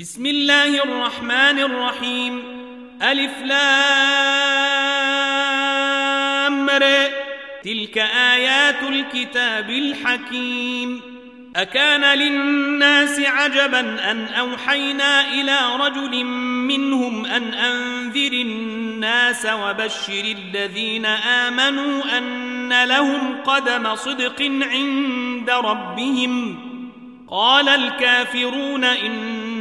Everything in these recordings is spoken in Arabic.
بسم الله الرحمن الرحيم. ألف لام تلك آيات الكتاب الحكيم. أكان للناس عجبا أن أوحينا إلى رجل منهم أن أنذر الناس وبشر الذين آمنوا أن لهم قدم صدق عند ربهم. قال الكافرون إن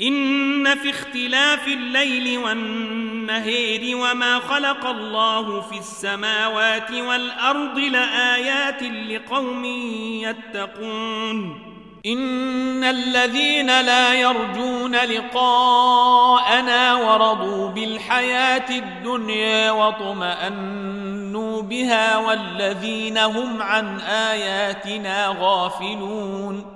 إن في اختلاف الليل والنهير وما خلق الله في السماوات والأرض لآيات لقوم يتقون. إن الذين لا يرجون لقاءنا ورضوا بالحياة الدنيا وطمأنوا بها والذين هم عن آياتنا غافلون.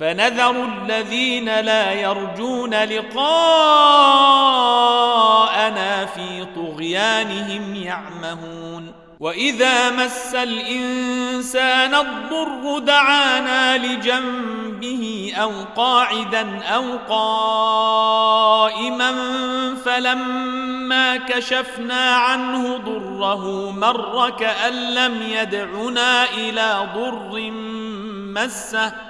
فنذر الذين لا يرجون لقاءنا في طغيانهم يعمهون. وإذا مس الإنسان الضر دعانا لجنبه أو قاعدا أو قائما فلما كشفنا عنه ضره مر كأن لم يدعنا إلى ضر مسه.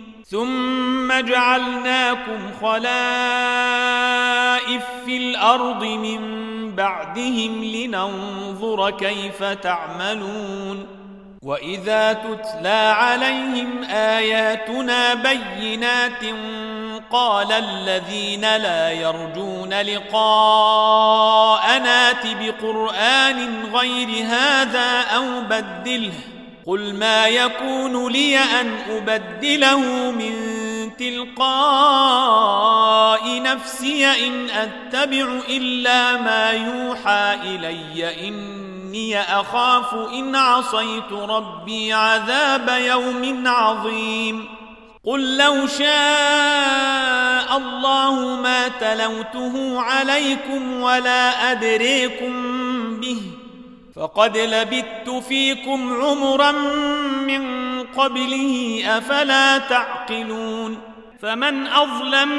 ثم جعلناكم خلائف في الأرض من بعدهم لننظر كيف تعملون وإذا تتلى عليهم آياتنا بينات قال الذين لا يرجون لقاءنا بقران غير هذا أو بدله قل ما يكون لي أن أبدله من تلقاء نفسي إن أتبع إلا ما يوحى إلي إني أخاف إن عصيت ربي عذاب يوم عظيم. قل لو شاء الله ما تلوته عليكم ولا أدريكم به فقد لبثت فيكم عمرا من قبله أفلا تعقلون؟ فمن أظلم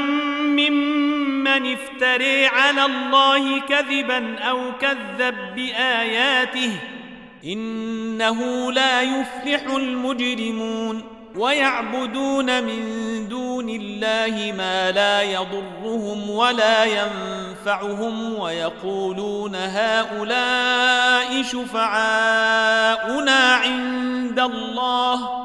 ممن افتري على الله كذبا أو كذب بآياته إنه لا يفلح المجرمون. ويعبدون من دون الله ما لا يضرهم ولا ينفعهم ويقولون هؤلاء شفعاؤنا عند الله.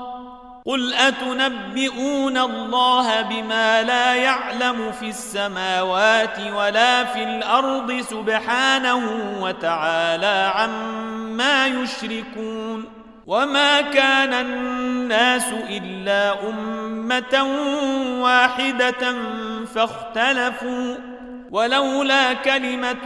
قل أتنبئون الله بما لا يعلم في السماوات ولا في الأرض سبحانه وتعالى عما يشركون. وما كان الناس إلا أمة واحدة فاختلفوا ولولا كلمة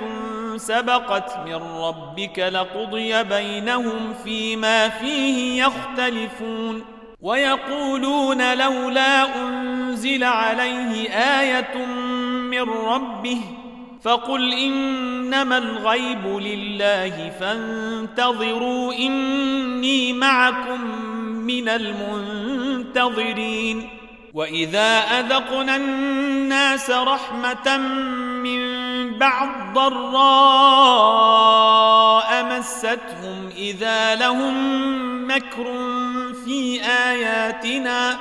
سبقت من ربك لقضي بينهم فيما فيه يختلفون ويقولون لولا أنزل عليه آية من ربه فقل إنما الغيب لله فانتظروا إني معكم من المنتظرين. وإذا أذقنا الناس رحمة من بعد ضراء مستهم إذا لهم مكر في آياتنا.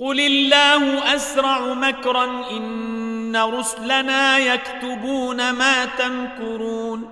قل الله أسرع مكرا إن رسلنا يكتبون ما تمكرون.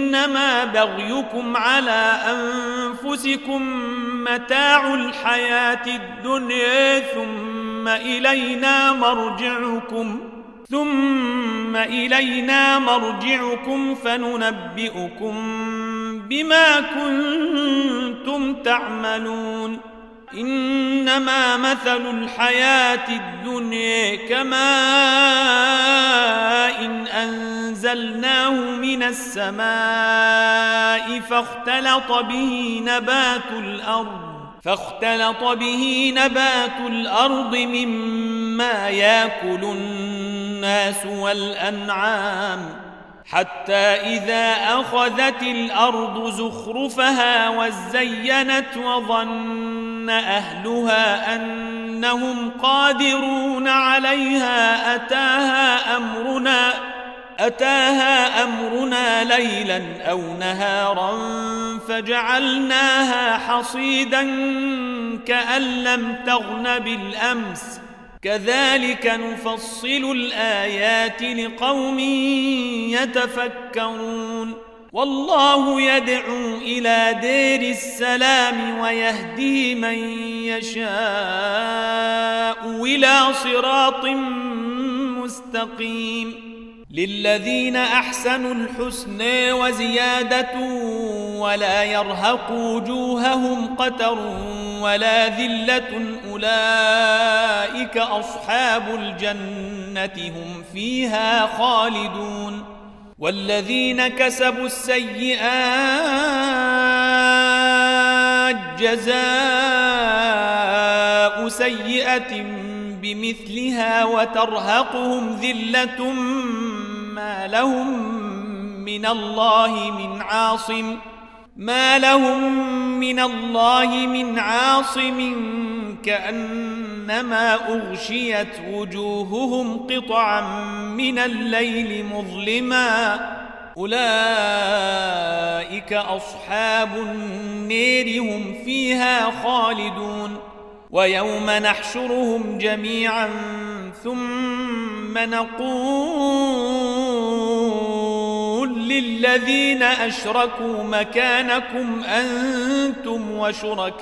إنما بغيكم على أنفسكم متاع الحياة الدنيا ثم إلينا مرجعكم ثم إلينا مرجعكم فننبئكم بما كنتم تعملون إنما مثل الحياة الدنيا كما إن أنزلناه من السماء فاختلط به نبات الأرض فاختلط به نبات الأرض مما يأكل الناس والأنعام حتى إذا أخذت الأرض زخرفها وزينت وظن أهلها أنهم قادرون عليها أتاها أمرنا أتاها أمرنا ليلا أو نهارا فجعلناها حصيدا كأن لم تغن بالأمس. كذلك نفصل الآيات لقوم يتفكرون. والله يدعو إلى دير السلام ويهدي من يشاء إلى صراط مستقيم. للذين أحسنوا الحسن وزيادة ولا يرهق وجوههم قتر ولا ذلة أولئك أصحاب الجنة هم فيها خالدون. والذين كسبوا السيئات جزاء سيئة بمثلها وترهقهم ذلة ما لهم من الله من عاصم ما لهم من الله من عاصم كأنما أغشيت وجوههم قطعا من الليل مظلما. أولئك أصحاب النير هم فيها خالدون. ويوم نحشرهم جميعا ثم نقول للذين أشركوا مكانكم أنتم وشركاؤكم.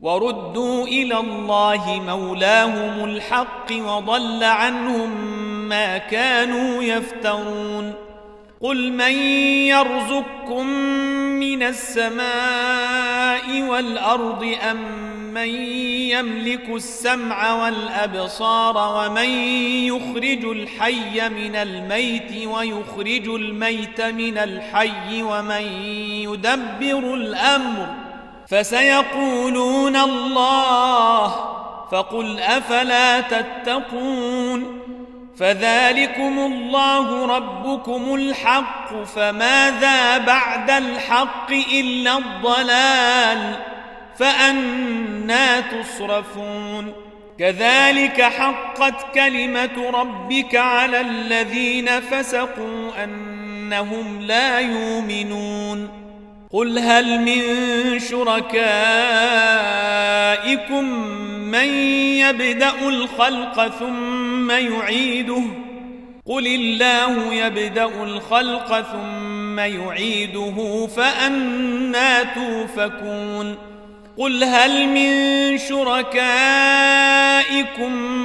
وردوا إلى الله مولاهم الحق وضل عنهم ما كانوا يفترون. قل من يرزقكم من السماء والأرض أم من يملك السمع والأبصار ومن يخرج الحي من الميت ويخرج الميت من الحي ومن يدبر الأمر فسيقولون الله فقل أفلا تتقون فذلكم الله ربكم الحق فماذا بعد الحق إلا الضلال فأنا تصرفون كذلك حقت كلمة ربك على الذين فسقوا أنهم لا يؤمنون قل هل من شركائكم من يبدأ الخلق ثم يعيده؟ قل الله يبدأ الخلق ثم يعيده فأنا توفكون قل هل من شركائكم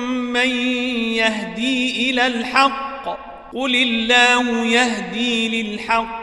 من يهدي إلى الحق؟ قل الله يهدي للحق.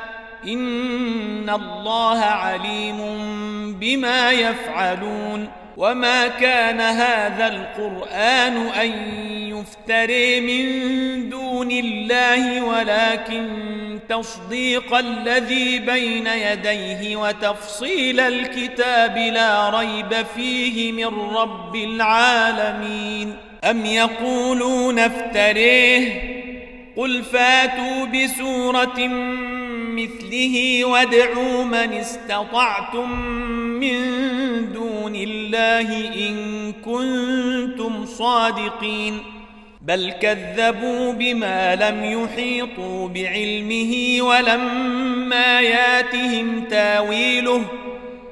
إن الله عليم بما يفعلون وما كان هذا القرآن أن يفتري من دون الله ولكن تصديق الذي بين يديه وتفصيل الكتاب لا ريب فيه من رب العالمين أم يقولون افتريه قل فاتوا بسورة مثله وادعوا من استطعتم من دون الله إن كنتم صادقين بل كذبوا بما لم يحيطوا بعلمه ولما ياتهم تاويله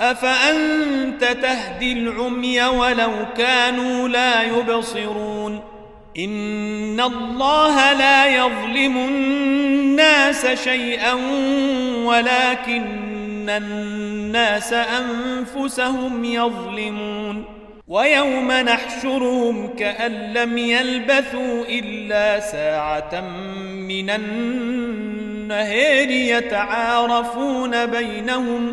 أفأنت تهدي العمي ولو كانوا لا يبصرون؟ إن الله لا يظلم الناس شيئا ولكن الناس أنفسهم يظلمون. ويوم نحشرهم كأن لم يلبثوا إلا ساعة من النهار يتعارفون بينهم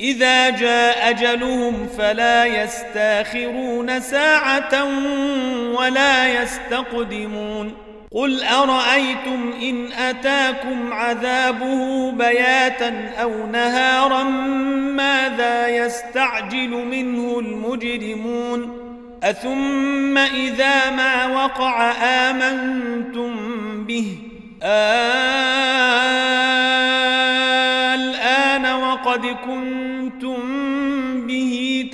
إذا جاء أجلهم فلا يستاخرون ساعة ولا يستقدمون. قل أرأيتم إن أتاكم عذابه بياتا أو نهارا ماذا يستعجل منه المجرمون؟ أثم إذا ما وقع آمنتم به؟ الآن وقد كنتم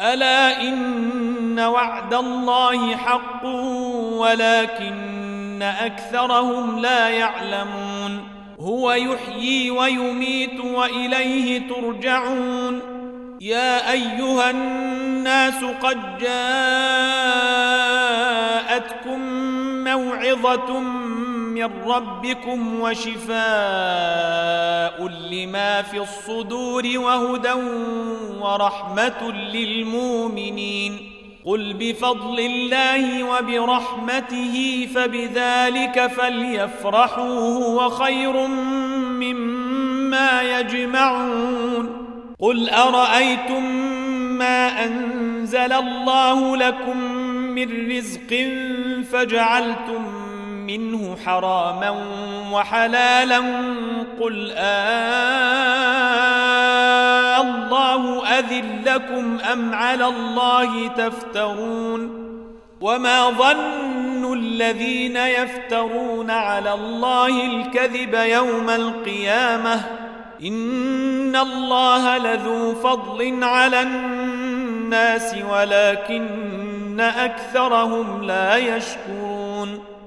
ألا إن وعد الله حق ولكن أكثرهم لا يعلمون. هو يحيي ويميت وإليه ترجعون. يا أيها الناس قد جاءتكم موعظة من ربكم وشفاء لما في الصدور وهدى ورحمة للمؤمنين. قل بفضل الله وبرحمته فبذلك فليفرحوا هو خير مما يجمعون. قل أرأيتم ما أنزل الله لكم من رزق فجعلتم منه حراما وحلالا قل آه الله أذن لكم أم على الله تفترون وما ظن الذين يفترون على الله الكذب يوم القيامة إن الله لذو فضل على الناس ولكن أكثرهم لا يشكرون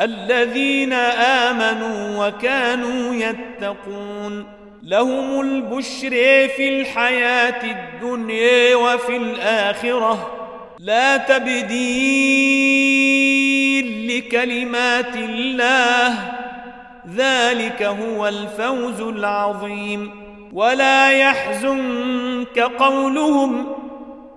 الذين آمنوا وكانوا يتقون لهم البشر في الحياة الدنيا وفي الآخرة. لا تبديل لكلمات الله. ذلك هو الفوز العظيم. ولا يحزنك قولهم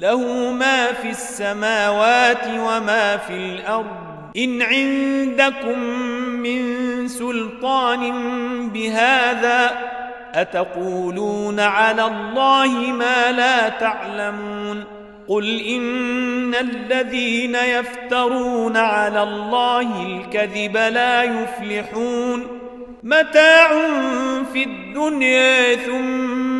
له ما في السماوات وما في الأرض. إن عندكم من سلطان بهذا أتقولون على الله ما لا تعلمون. قل إن الذين يفترون على الله الكذب لا يفلحون. متاع في الدنيا ثم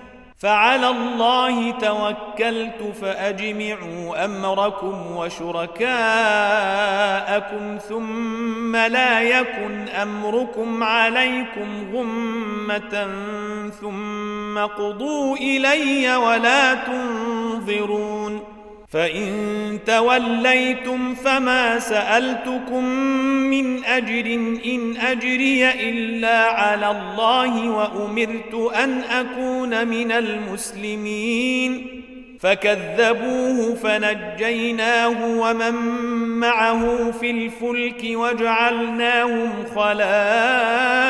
فعلى الله توكلت فأجمعوا أمركم وشركاءكم ثم لا يكن أمركم عليكم غمة ثم قضوا إلي ولا تنظرون فإن توليتم فما سألتكم من أجر إن أجري إلا على الله وأمرت أن أكون من المسلمين فكذبوه فنجيناه ومن معه في الفلك وجعلناهم خلائف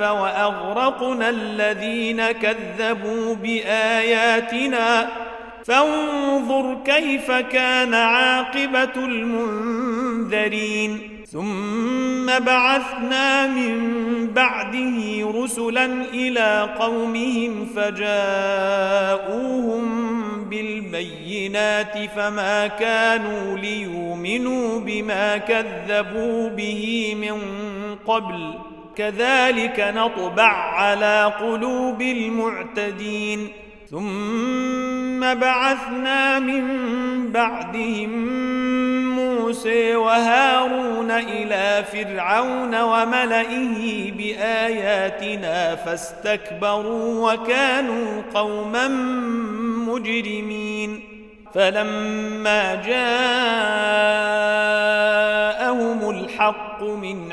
وأغرقنا الذين كذبوا بآياتنا فانظر كيف كان عاقبة المنذرين. ثم بعثنا من بعده رسلا إلى قومهم فجاءوهم بالبينات فما كانوا ليؤمنوا بما كذبوا به من قبل. كذلك نطبع على قلوب المعتدين. ثم بعثنا من بعدهم موسى وهارون إلى فرعون وملئه بآياتنا فاستكبروا وكانوا قوما مجرمين. فلما جاءهم الحق من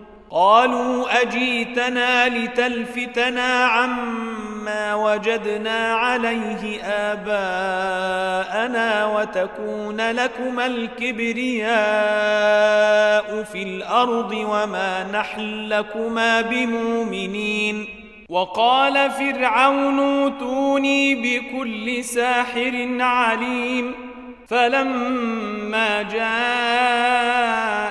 قالوا أجيتنا لتلفتنا عما وجدنا عليه آباءنا وتكون لكما الكبرياء في الأرض وما نحن لكما بمؤمنين. وقال فرعون اوتوني بكل ساحر عليم. فلما جاء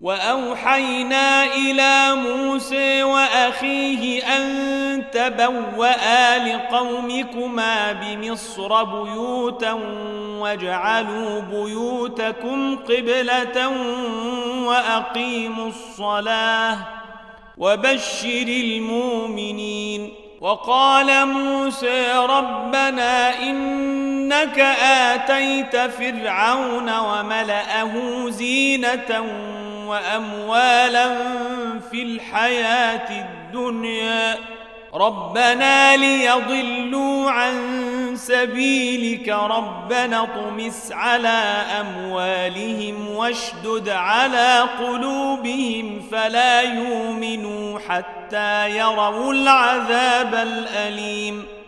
وأوحينا إلى موسى وأخيه أن تبوأ لقومكما بمصر بيوتا واجعلوا بيوتكم قبلة وأقيموا الصلاة وبشر المؤمنين وقال موسى ربنا إنك آتيت فرعون وملأه زينة وأموالا في الحياة الدنيا. ربنا ليضلوا عن سبيلك. ربنا اطمس على أموالهم واشدد على قلوبهم. فلا يؤمنوا حتى يروا العذاب الأليم.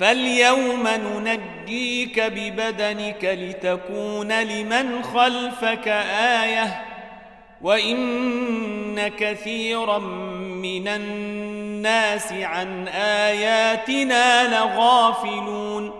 فاليوم ننجيك ببدنك لتكون لمن خلفك آية وإن كثيرا من الناس عن آياتنا لغافلون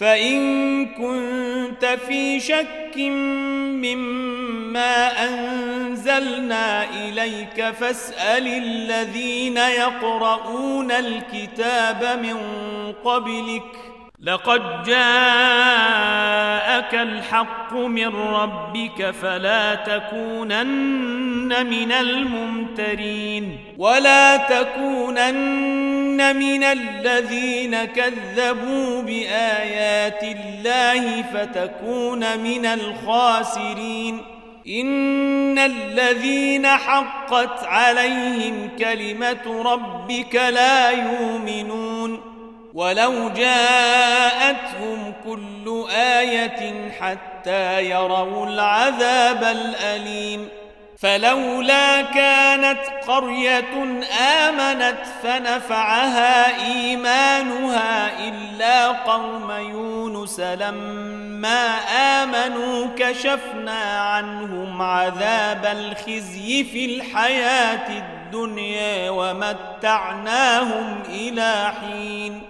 فإن كنت في شك مما أنزلنا إليك فاسأل الذين يقرؤون الكتاب من قبلك لقد جاءك الحق من ربك فلا تكونن من الممترين. ولا تكونن من الذين كذبوا بآيات الله فتكون من الخاسرين. إن الذين حقت عليهم كلمة ربك لا يؤمنون. ولو جاءتهم كل إيه حتى يروا العذاب الاليم فلولا كانت قريه امنت فنفعها ايمانها الا قوم يونس لما امنوا كشفنا عنهم عذاب الخزي في الحياة الدنيا ومتعناهم إلى حين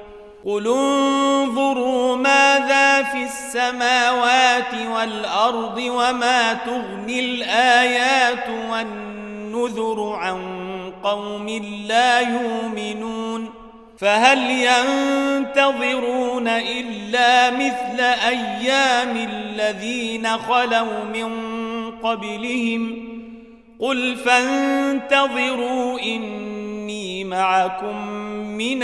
قل انظروا ماذا في السماوات والأرض وما تغني الآيات والنذر عن قوم لا يؤمنون فهل ينتظرون إلا مثل أيام الذين خلوا من قبلهم قل فانتظروا إني معكم من